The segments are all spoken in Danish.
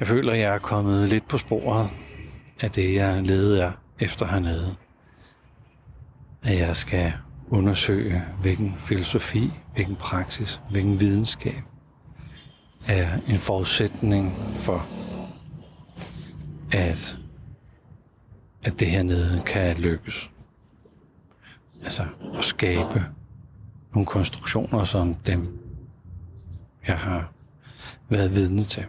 Jeg føler, jeg er kommet lidt på sporet af det, jeg leder efter hernede. At jeg skal undersøge, hvilken filosofi, hvilken praksis, hvilken videnskab er en forudsætning for, at, at det hernede kan lykkes. Altså at skabe nogle konstruktioner som dem, jeg har været vidne til.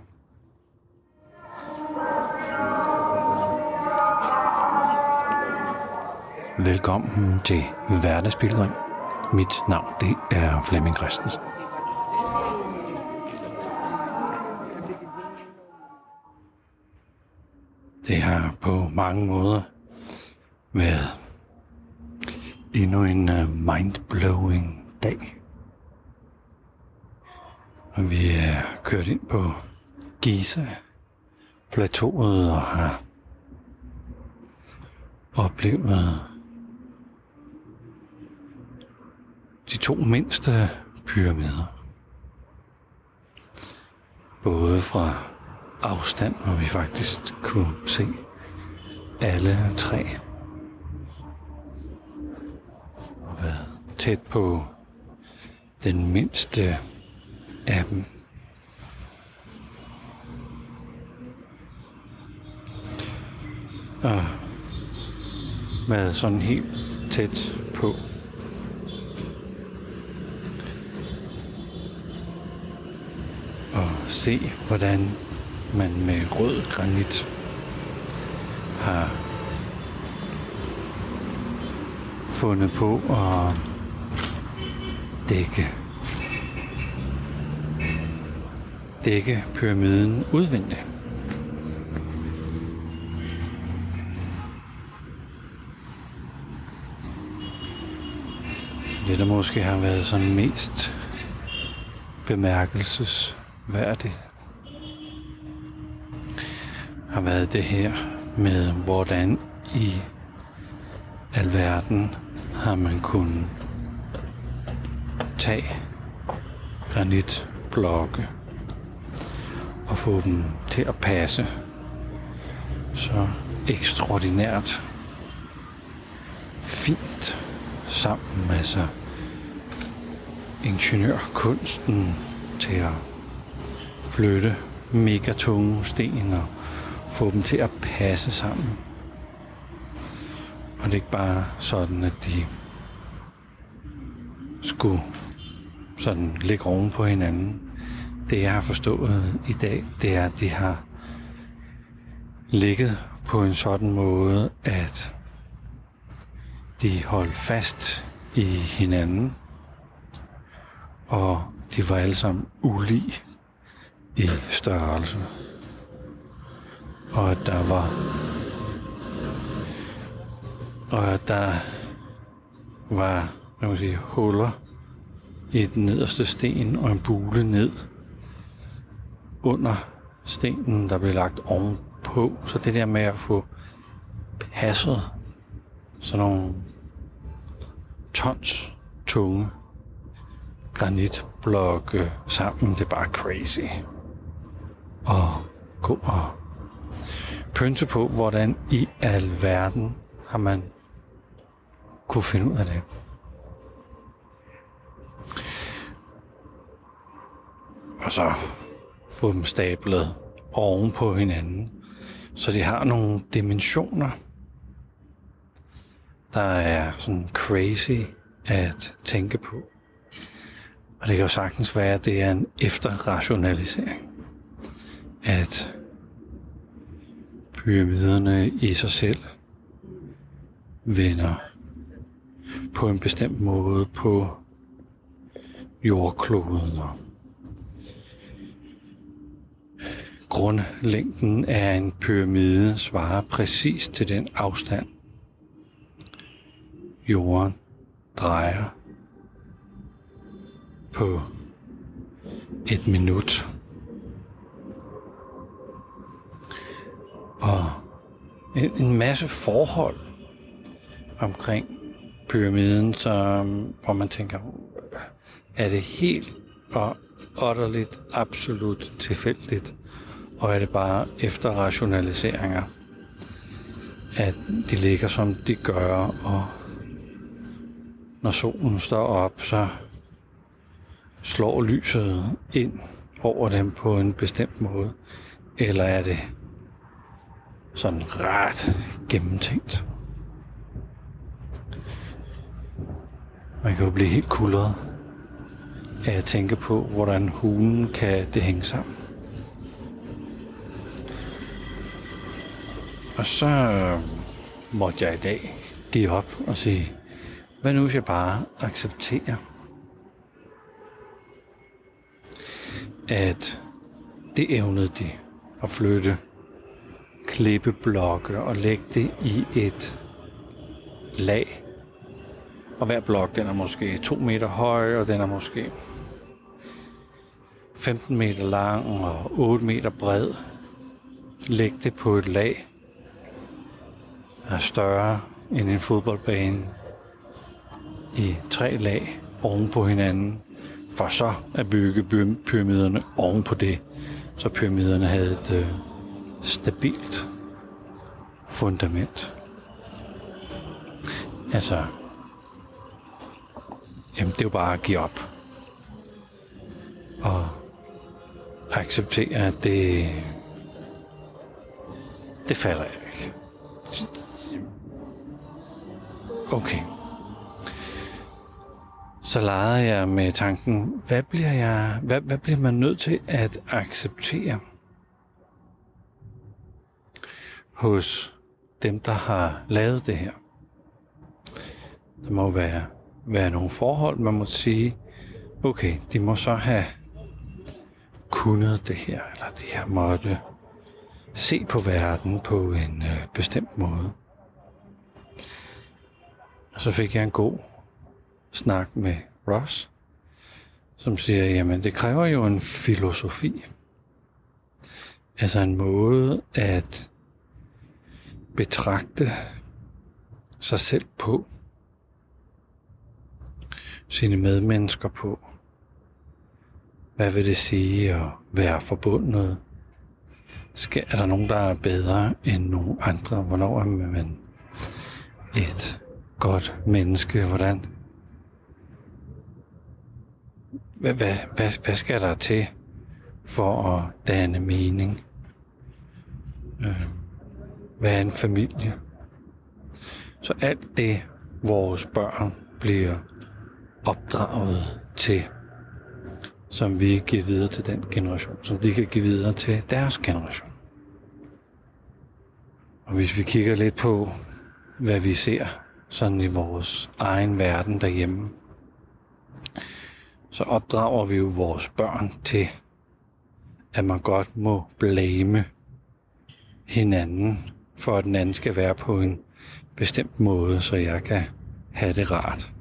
Velkommen til Hverdagsbilledring. Mit navn det er Flemming Christensen. Det har på mange måder været endnu en mindblowing mind-blowing dag. Og vi er kørt ind på Giza plateauet og har oplevet de to mindste pyramider. Både fra afstand, hvor vi faktisk kunne se alle tre. Og været tæt på den mindste af dem. Og været sådan helt tæt på. Og se, hvordan man med rød granit har fundet på at dække dække pyramiden udvendigt. Det, der måske har været sådan mest bemærkelsesværdigt, har været det her med, hvordan i alverden har man kunnet tage granitblokke og få dem til at passe så ekstraordinært fint sammen. Altså ingeniørkunsten til at flytte mega tunge sten og få dem til at passe sammen. Og det er ikke bare sådan, at de skulle sådan ligge oven på hinanden. Det jeg har forstået i dag, det er, at de har ligget på en sådan måde, at de holdt fast i hinanden, og de var alle sammen ulige i størrelse. Og at der var og at der var hvad man sige, huller i den nederste sten og en bule ned under stenen, der blev lagt ovenpå. Så det der med at få passet sådan nogle tons tunge granitblokke sammen, det er bare crazy. Og gå og pynte på, hvordan i alverden har man kunne finde ud af det. Og så få dem stablet oven på hinanden, så de har nogle dimensioner, der er sådan crazy at tænke på. Og det kan jo sagtens være, at det er en efterrationalisering. At pyramiderne i sig selv vender på en bestemt måde på jordkloden. Og grundlængden af en pyramide svarer præcis til den afstand, jorden drejer på et minut. Og en, en masse forhold omkring pyramiden, så, øhm, hvor man tænker, øh, er det helt og otterligt absolut tilfældigt, Og er det bare efter rationaliseringer, at de ligger som de gør, og når solen står op, så slår lyset ind over dem på en bestemt måde? Eller er det sådan ret gennemtænkt? Man kan jo blive helt kuldret af at tænke på, hvordan hulen kan det hænge sammen. Og så øh, måtte jeg i dag give op og sige, hvad nu hvis jeg bare accepterer, at det evnede de at flytte klippeblokke og lægge det i et lag. Og hver blok, den er måske 2 meter høj, og den er måske 15 meter lang og 8 meter bred. Læg det på et lag, der er større end en fodboldbane i tre lag oven på hinanden, for så at bygge pyramiderne oven på det, så pyramiderne havde et øh, stabilt fundament. Altså, jamen det er jo bare at give op. Og acceptere, at det, det falder jeg ikke. Okay. Så legede jeg med tanken, hvad bliver, jeg, hvad, hvad bliver man nødt til at acceptere hos dem, der har lavet det her? Der må være, være nogle forhold, man må sige, okay, de må så have kunnet det her, eller de har måtte se på verden på en øh, bestemt måde. Og så fik jeg en god snak med Ross, som siger, jamen det kræver jo en filosofi. Altså en måde at betragte sig selv på, sine medmennesker på. Hvad vil det sige at være forbundet? Skal, er der nogen, der er bedre end nogen andre? Hvornår er man et godt menneske? Hvordan hvad, hvad, hvad, hvad skal der til for at danne mening? Øh, hvad er en familie? Så alt det, vores børn bliver opdraget til, som vi giver videre til den generation, som de kan give videre til deres generation. Og hvis vi kigger lidt på, hvad vi ser sådan i vores egen verden derhjemme, så opdrager vi jo vores børn til, at man godt må blame hinanden, for at den anden skal være på en bestemt måde, så jeg kan have det rart.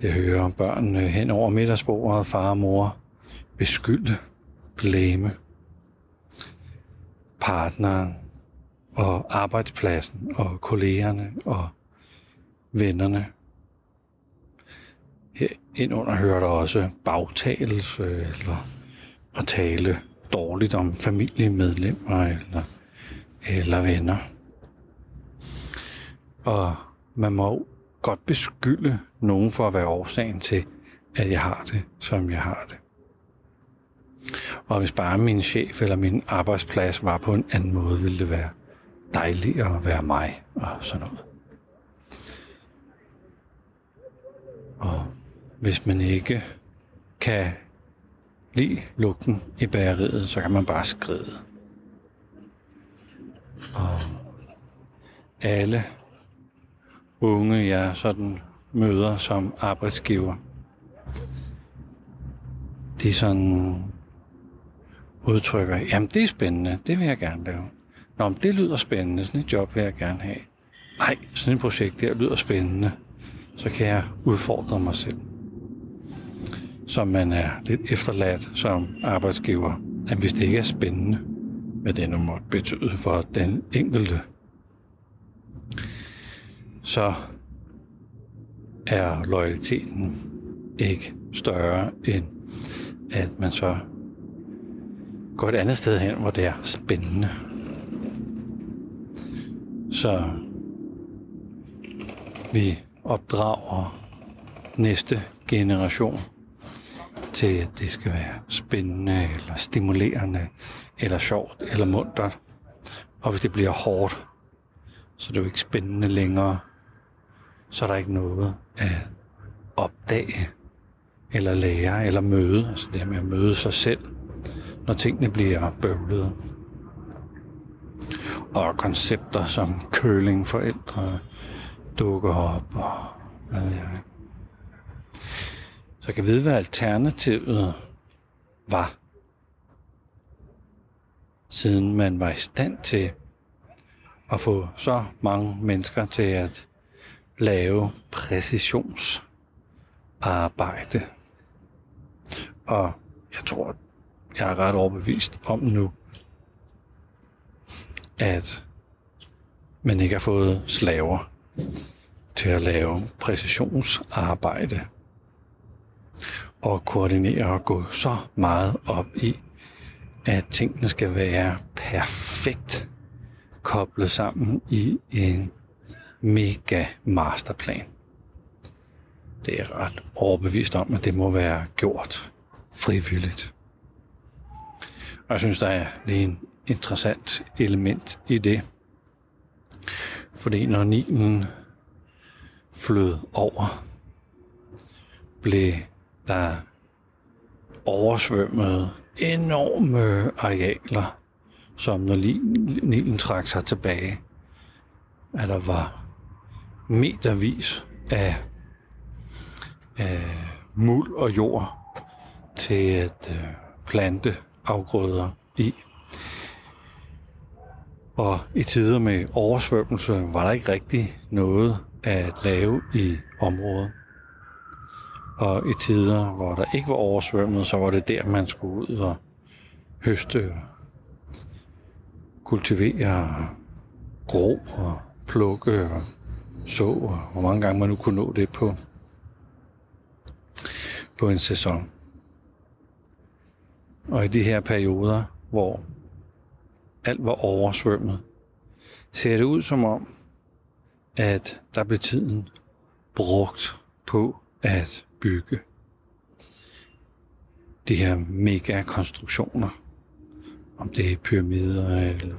Det hører børnene øh, hen over middagsbordet, far og mor beskylde, blame partneren og arbejdspladsen og kollegerne og vennerne her indunder hører der også bagtalelse eller at tale dårligt om familiemedlemmer eller, eller venner. Og man må godt beskylde nogen for at være årsagen til, at jeg har det, som jeg har det. Og hvis bare min chef eller min arbejdsplads var på en anden måde, ville det være dejligt at være mig og sådan noget. Og hvis man ikke kan lide lugten i bageriet, så kan man bare skride. Og alle unge, jeg sådan møder som arbejdsgiver, de sådan udtrykker, jamen det er spændende, det vil jeg gerne lave. Nå, men det lyder spændende, sådan et job vil jeg gerne have. Nej, sådan et projekt der lyder spændende, så kan jeg udfordre mig selv som man er lidt efterladt som arbejdsgiver, at hvis det ikke er spændende, hvad det nu måtte betyde for den enkelte, så er loyaliteten ikke større end at man så går et andet sted hen, hvor det er spændende. Så vi opdrager næste generation til, at det skal være spændende, eller stimulerende, eller sjovt, eller muntert. Og hvis det bliver hårdt, så er det jo ikke spændende længere, så er der ikke noget at opdage, eller lære, eller møde. Altså det her med at møde sig selv, når tingene bliver bøvlede. Og koncepter som curlingforældre dukker op, og hvad ved jeg. Så jeg kan vide, hvad alternativet var. Siden man var i stand til at få så mange mennesker til at lave præcisionsarbejde. Og jeg tror, jeg er ret overbevist om nu, at man ikke har fået slaver til at lave præcisionsarbejde og koordinere og gå så meget op i, at tingene skal være perfekt koblet sammen i en mega masterplan. Det er ret overbevist om, at det må være gjort frivilligt. Og jeg synes, der er lige en interessant element i det. Fordi når Nilen flød over, blev der oversvømmede enorme arealer, som når Nilen trak sig tilbage, at der var metervis af, af muld og jord til at øh, plante afgrøder i. Og i tider med oversvømmelse var der ikke rigtig noget at lave i området. Og i tider, hvor der ikke var oversvømmet, så var det der, man skulle ud og høste, kultivere, gro og plukke og så, og hvor mange gange man nu kunne nå det på, på en sæson. Og i de her perioder, hvor alt var oversvømmet, ser det ud som om, at der blev tiden brugt på at bygge de her mega-konstruktioner. Om det er pyramider, eller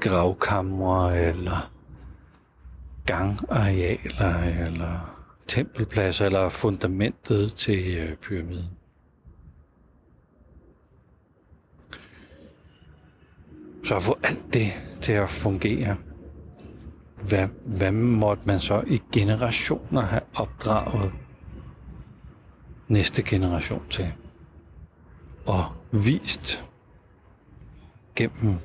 gravkamre, eller gangarealer, eller tempelpladser, eller fundamentet til øh, pyramiden. Så at få alt det til at fungere, hvad, hvad måtte man så i generationer have opdraget næste generation til. Og vist gennem,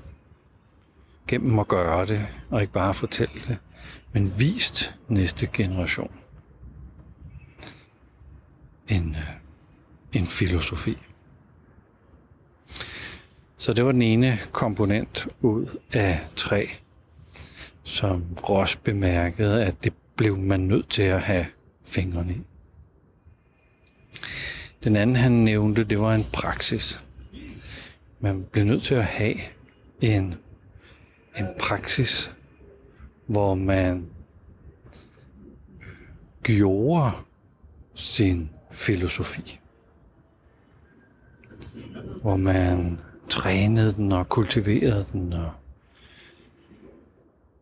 gennem at gøre det, og ikke bare fortælle det, men vist næste generation en, øh, en filosofi. Så det var den ene komponent ud af tre, som Ross bemærkede, at det blev man nødt til at have fingrene i. Den anden, han nævnte, det var en praksis. Man blev nødt til at have en, en praksis, hvor man gjorde sin filosofi. Hvor man trænede den og kultiverede den og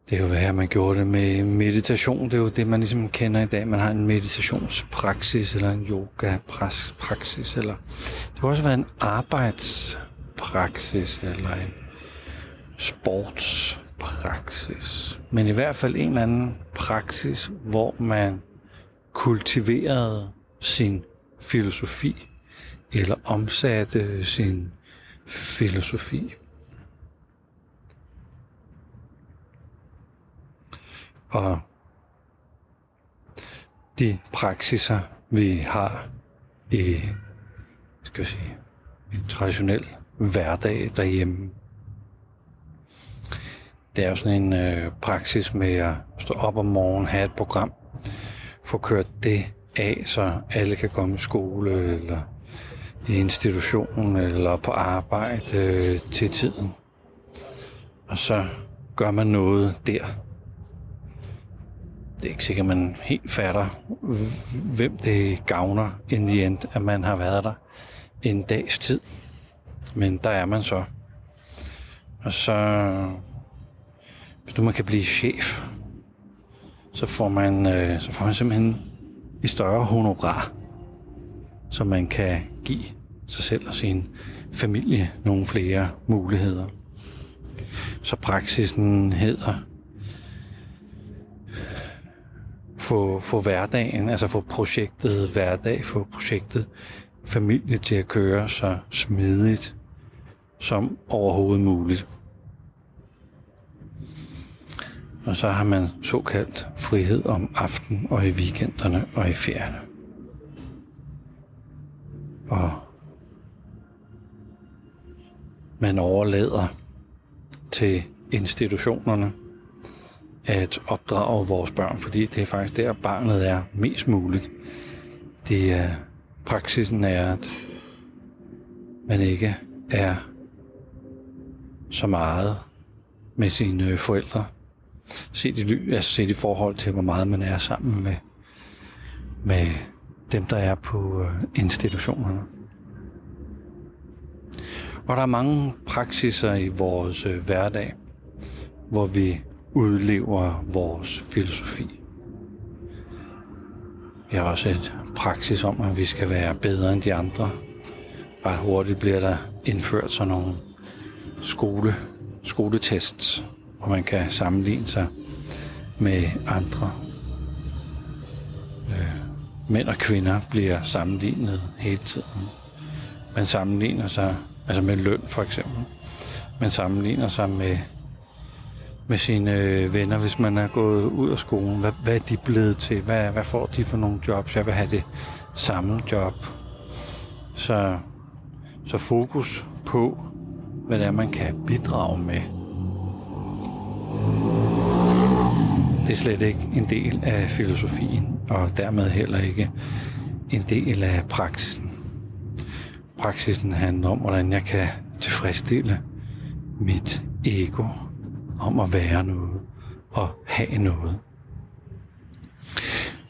det kan være, at man gjorde det med meditation. Det er jo det, man ligesom kender i dag. Man har en meditationspraksis eller en yoga-praksis. Eller det kan også være en arbejdspraksis eller en sportspraksis. Men i hvert fald en eller anden praksis, hvor man kultiverede sin filosofi eller omsatte sin filosofi Og de praksiser, vi har i skal jeg sige, en traditionel hverdag derhjemme. Det er jo sådan en øh, praksis med at stå op om morgenen, have et program, få kørt det af, så alle kan komme i skole, eller i institutionen eller på arbejde øh, til tiden. Og så gør man noget der. Det er ikke sikkert, man helt fatter, hvem det gavner in the end, at man har været der en dags tid. Men der er man så. Og så, hvis nu man kan blive chef, så får man, øh, så får man simpelthen et større honorar, som man kan give sig selv og sin familie nogle flere muligheder. Så praksisen hedder få, få hverdagen, altså få projektet hverdag, få projektet familie til at køre så smidigt som overhovedet muligt. Og så har man såkaldt frihed om aften og i weekenderne og i ferierne. Og man overlader til institutionerne at opdrage vores børn, fordi det er faktisk der, barnet er mest muligt. Det er praksisen er, at man ikke er så meget med sine forældre. Set i, altså set i forhold til, hvor meget man er sammen med, med dem, der er på øh, institutionerne. Og der er mange praksiser i vores øh, hverdag, hvor vi udlever vores filosofi. Vi har også et praksis om, at vi skal være bedre end de andre. Ret hurtigt bliver der indført sådan nogle skole, skoletests, hvor man kan sammenligne sig med andre. Øh, mænd og kvinder bliver sammenlignet hele tiden. Man sammenligner sig, altså med løn for eksempel. Man sammenligner sig med, med sine øh, venner, hvis man er gået ud af skolen. Hvad, hvad er de blevet til? Hvad, hvad får de for nogle jobs? Jeg vil have det samme job. Så, så fokus på, hvad det er, man kan bidrage med. Det er slet ikke en del af filosofien, og dermed heller ikke en del af praksisen. Praksisen handler om, hvordan jeg kan tilfredsstille mit ego om at være noget og have noget.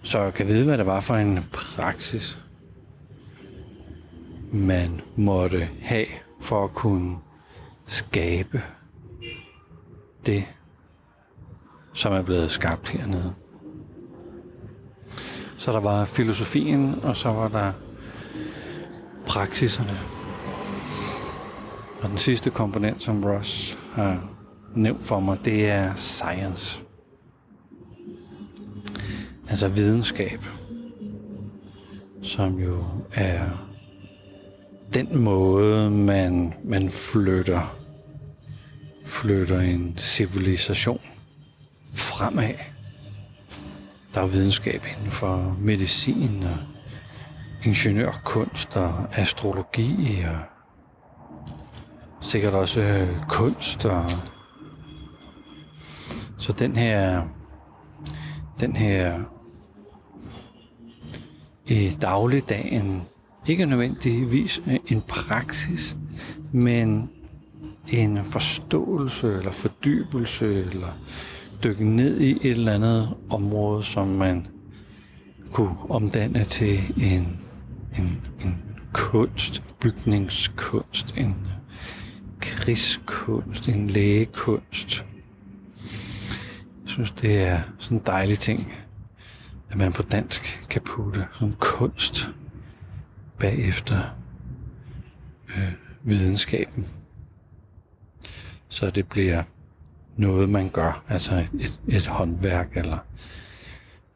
Så jeg kan vide, hvad det var for en praksis, man måtte have for at kunne skabe det, som er blevet skabt hernede. Så der var filosofien, og så var der praksiserne. Og den sidste komponent, som Ross har nævnt for mig, det er science. Altså videnskab, som jo er den måde, man, man flytter, flytter en civilisation fremad. Der er videnskab inden for medicin og ingeniørkunst og astrologi og sikkert også kunst og så den her den her i dagligdagen ikke nødvendigvis øh, en praksis, men en forståelse eller fordybelse eller dykke ned i et eller andet område, som man kunne omdanne til en, en, en kunst, bygningskunst, en krigskunst, en lægekunst. Jeg synes, det er sådan en dejlig ting, at man på dansk kan putte sådan kunst bagefter øh, videnskaben. Så det bliver noget, man gør, altså et, et håndværk eller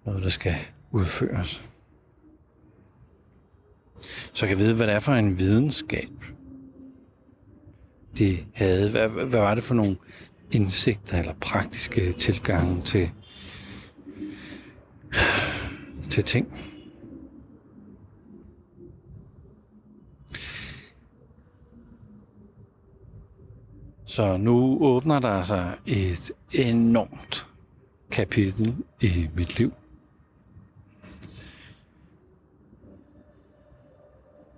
noget, der skal udføres. Så jeg kan vide, hvad det er for en videnskab, de havde. Hvad, hvad var det for nogle indsigter eller praktiske tilgange til, til ting? Så nu åbner der sig et enormt kapitel i mit liv.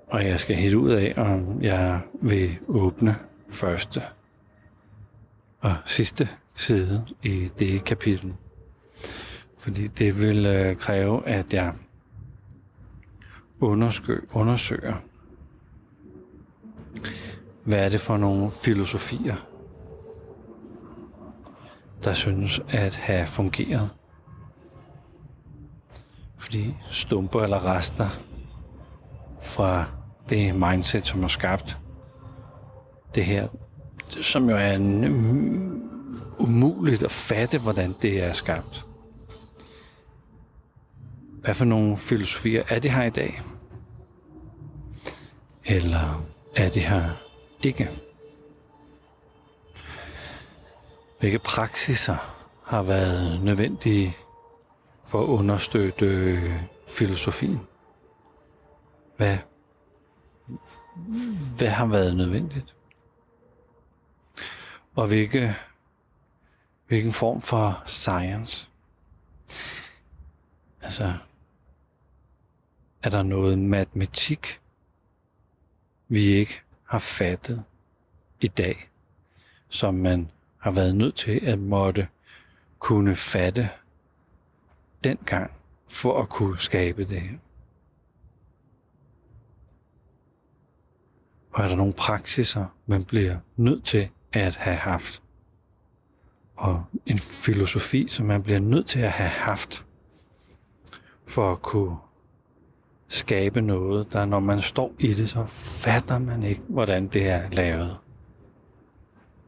Og jeg skal helt ud af, om jeg vil åbne første og sidste side i det kapitel. Fordi det vil øh, kræve, at jeg undersøger, undersøger, hvad er det for nogle filosofier, der synes at have fungeret. Fordi stumper eller rester fra det mindset, som har skabt det her, som jo er en, umuligt at fatte, hvordan det er skabt. Hvad for nogle filosofier er det her i dag? Eller er det her ikke? Hvilke praksiser har været nødvendige for at understøtte filosofien? Hvad, hvad har været nødvendigt? Og hvilke, hvilken form for science? Altså, er der noget matematik, vi ikke har fattet i dag, som man har været nødt til at måtte kunne fatte dengang for at kunne skabe det her. Og er der nogle praksiser, man bliver nødt til at have haft? Og en filosofi, som man bliver nødt til at have haft, for at kunne skabe noget, der når man står i det, så fatter man ikke, hvordan det er lavet.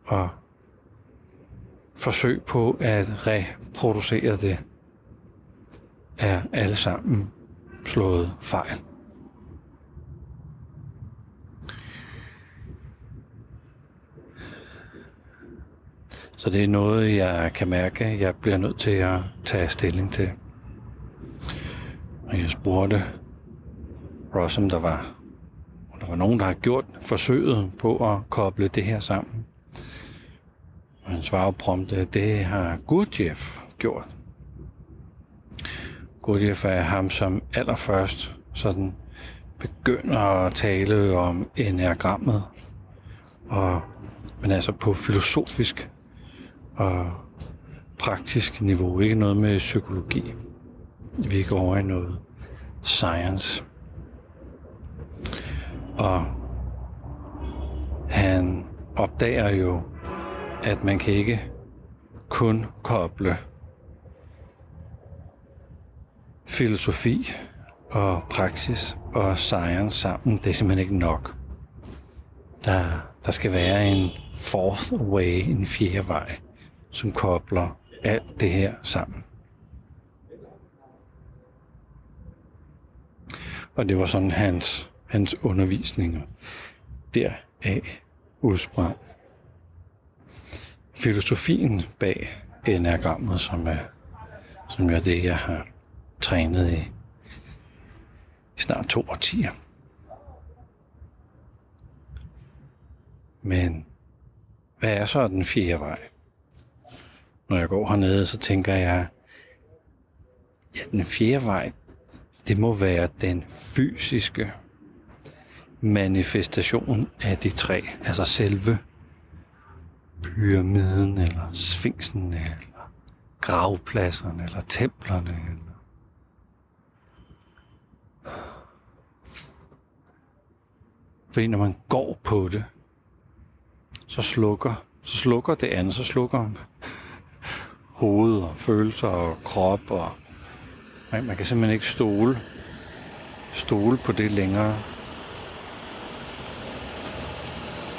Og forsøg på at reproducere det er alle sammen slået fejl. Så det er noget, jeg kan mærke, jeg bliver nødt til at tage stilling til. Og jeg spurgte Ross, om der var, om der var nogen, der har gjort forsøget på at koble det her sammen. Og han svarer prompte, at det har Gurdjieff gjort. Gurdjieff er ham, som allerførst sådan begynder at tale om enagrammet. Og, men altså på filosofisk og praktisk niveau, ikke noget med psykologi. Vi går over i noget science. Og han opdager jo, at man kan ikke kun koble filosofi og praksis og science sammen. Det er simpelthen ikke nok. Der, der skal være en fourth way, en fjerde vej, som kobler alt det her sammen. Og det var sådan hans, hans undervisninger deraf udsprang. Filosofien bag enagrammet, som er, som er det, jeg har trænet i, i snart to årtier. Men hvad er så den fjerde vej? Når jeg går hernede, så tænker jeg, ja, den fjerde vej, det må være den fysiske manifestation af de tre, altså selve pyramiden, eller sfinksen, eller gravpladserne, eller templerne, eller Fordi når man går på det, så slukker, så slukker det andet, så slukker hoved og følelser og krop og man, man kan simpelthen ikke stole stole på det længere.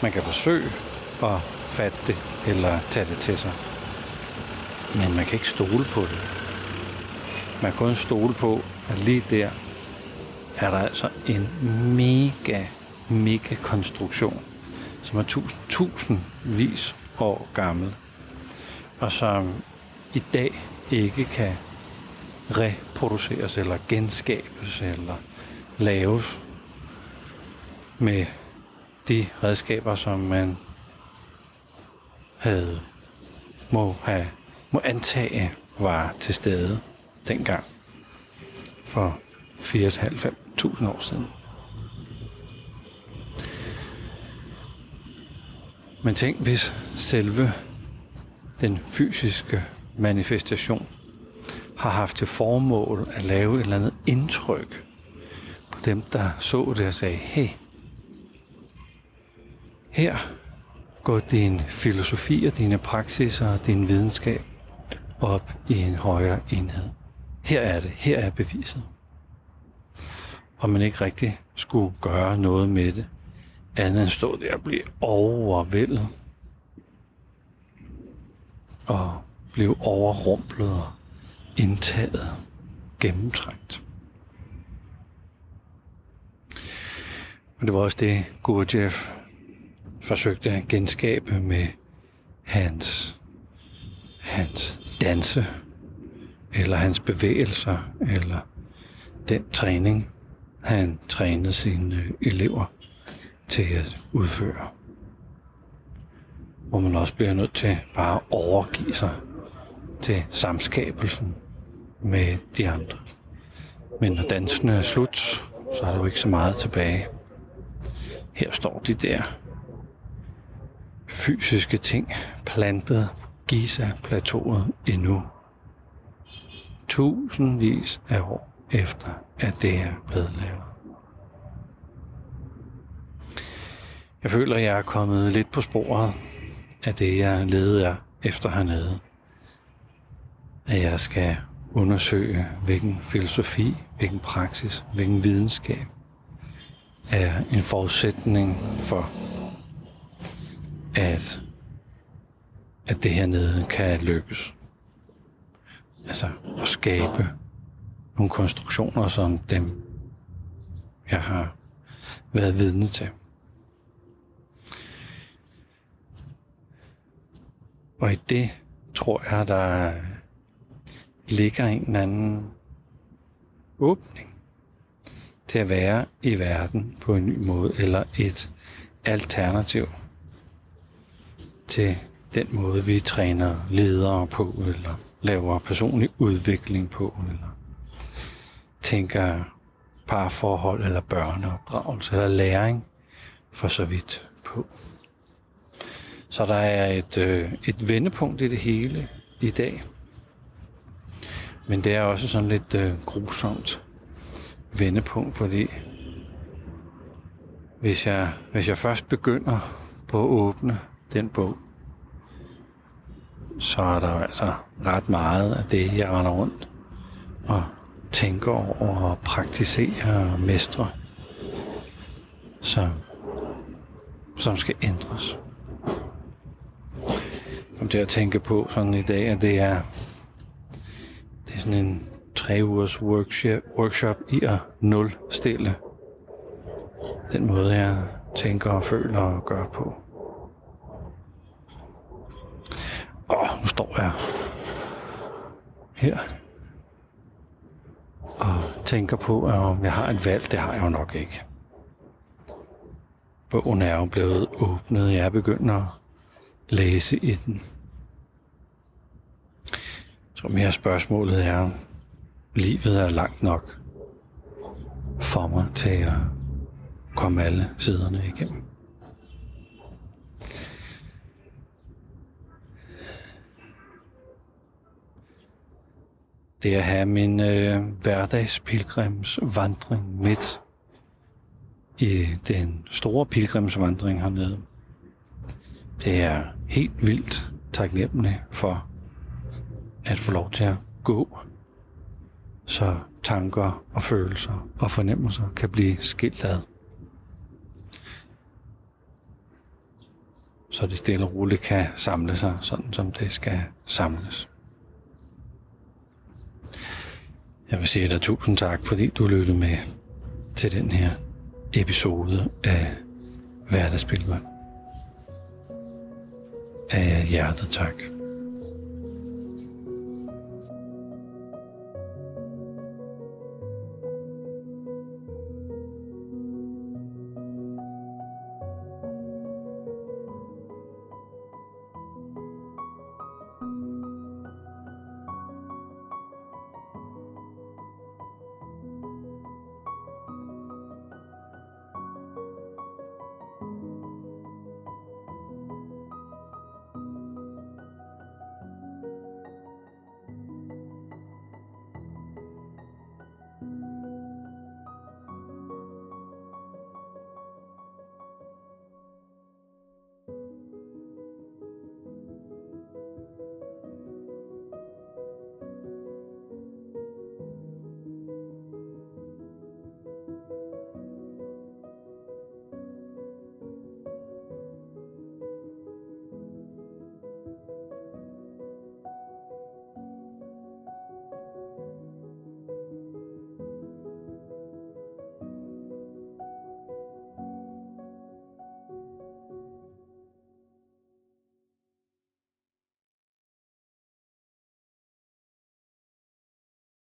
Man kan forsøge at fatte det eller tage det til sig. Men man kan ikke stole på det. Man kan kun stole på, at lige der er der altså en mega, mega konstruktion, som er tusind, tusindvis år gammel, og som i dag ikke kan reproduceres eller genskabes eller laves med de redskaber, som man havde må, have, må antage var til stede dengang for 4.500 år siden. Men tænk, hvis selve den fysiske manifestation har haft til formål at lave et eller andet indtryk på dem, der så det og sagde, hey, her går din filosofi og dine praksiser og din videnskab op i en højere enhed. Her er det. Her er beviset. Og man ikke rigtig skulle gøre noget med det, andet end stå der og blive overvældet. Og blev overrumplet og indtaget, gennemtrængt. Og det var også det, Gurdjieff forsøgte at genskabe med hans, hans danse, eller hans bevægelser, eller den træning, han trænede sine elever til at udføre. Hvor man også bliver nødt til bare at overgive sig til samskabelsen med de andre. Men når dansen er slut, så er der jo ikke så meget tilbage. Her står de der fysiske ting plantet på Giza-plateauet endnu. Tusindvis af år efter, at det er blevet lavet. Jeg føler, at jeg er kommet lidt på sporet af det, jeg leder efter hernede. At jeg skal undersøge, hvilken filosofi, hvilken praksis, hvilken videnskab er en forudsætning for at, at det hernede kan lykkes. Altså at skabe nogle konstruktioner som dem, jeg har været vidne til. Og i det tror jeg, der ligger en eller anden åbning til at være i verden på en ny måde, eller et alternativ til den måde, vi træner ledere på, eller laver personlig udvikling på, eller tænker parforhold, eller børneopdragelse, eller læring for så vidt på. Så der er et, øh, et vendepunkt i det hele i dag. Men det er også sådan lidt øh, grusomt vendepunkt, fordi hvis jeg, hvis jeg først begynder på at åbne den bog, så er der altså ret meget af det, jeg render rundt og tænker over og praktiserer og mestre, som, som skal ændres. Som det at tænke på sådan i dag, at det er sådan en tre ugers workshop, workshop i at nulstille den måde, jeg tænker og føler og gør på. Åh, nu står jeg her og tænker på, om jeg har et valg. Det har jeg jo nok ikke. Bogen er jo blevet åbnet, jeg begynder at læse i den tror mere spørgsmålet er, livet er langt nok for mig til at komme alle siderne igennem. det at have min øh, hverdagspilgrimsvandring midt i den store pilgrimsvandring hernede. Det er helt vildt taknemmelig for at få lov til at gå, så tanker og følelser og fornemmelser kan blive skilt ad. Så det stille og roligt kan samle sig, sådan som det skal samles. Jeg vil sige dig tusind tak, fordi du lyttede med til den her episode af Hverdagsbilvand. Af hjertet tak.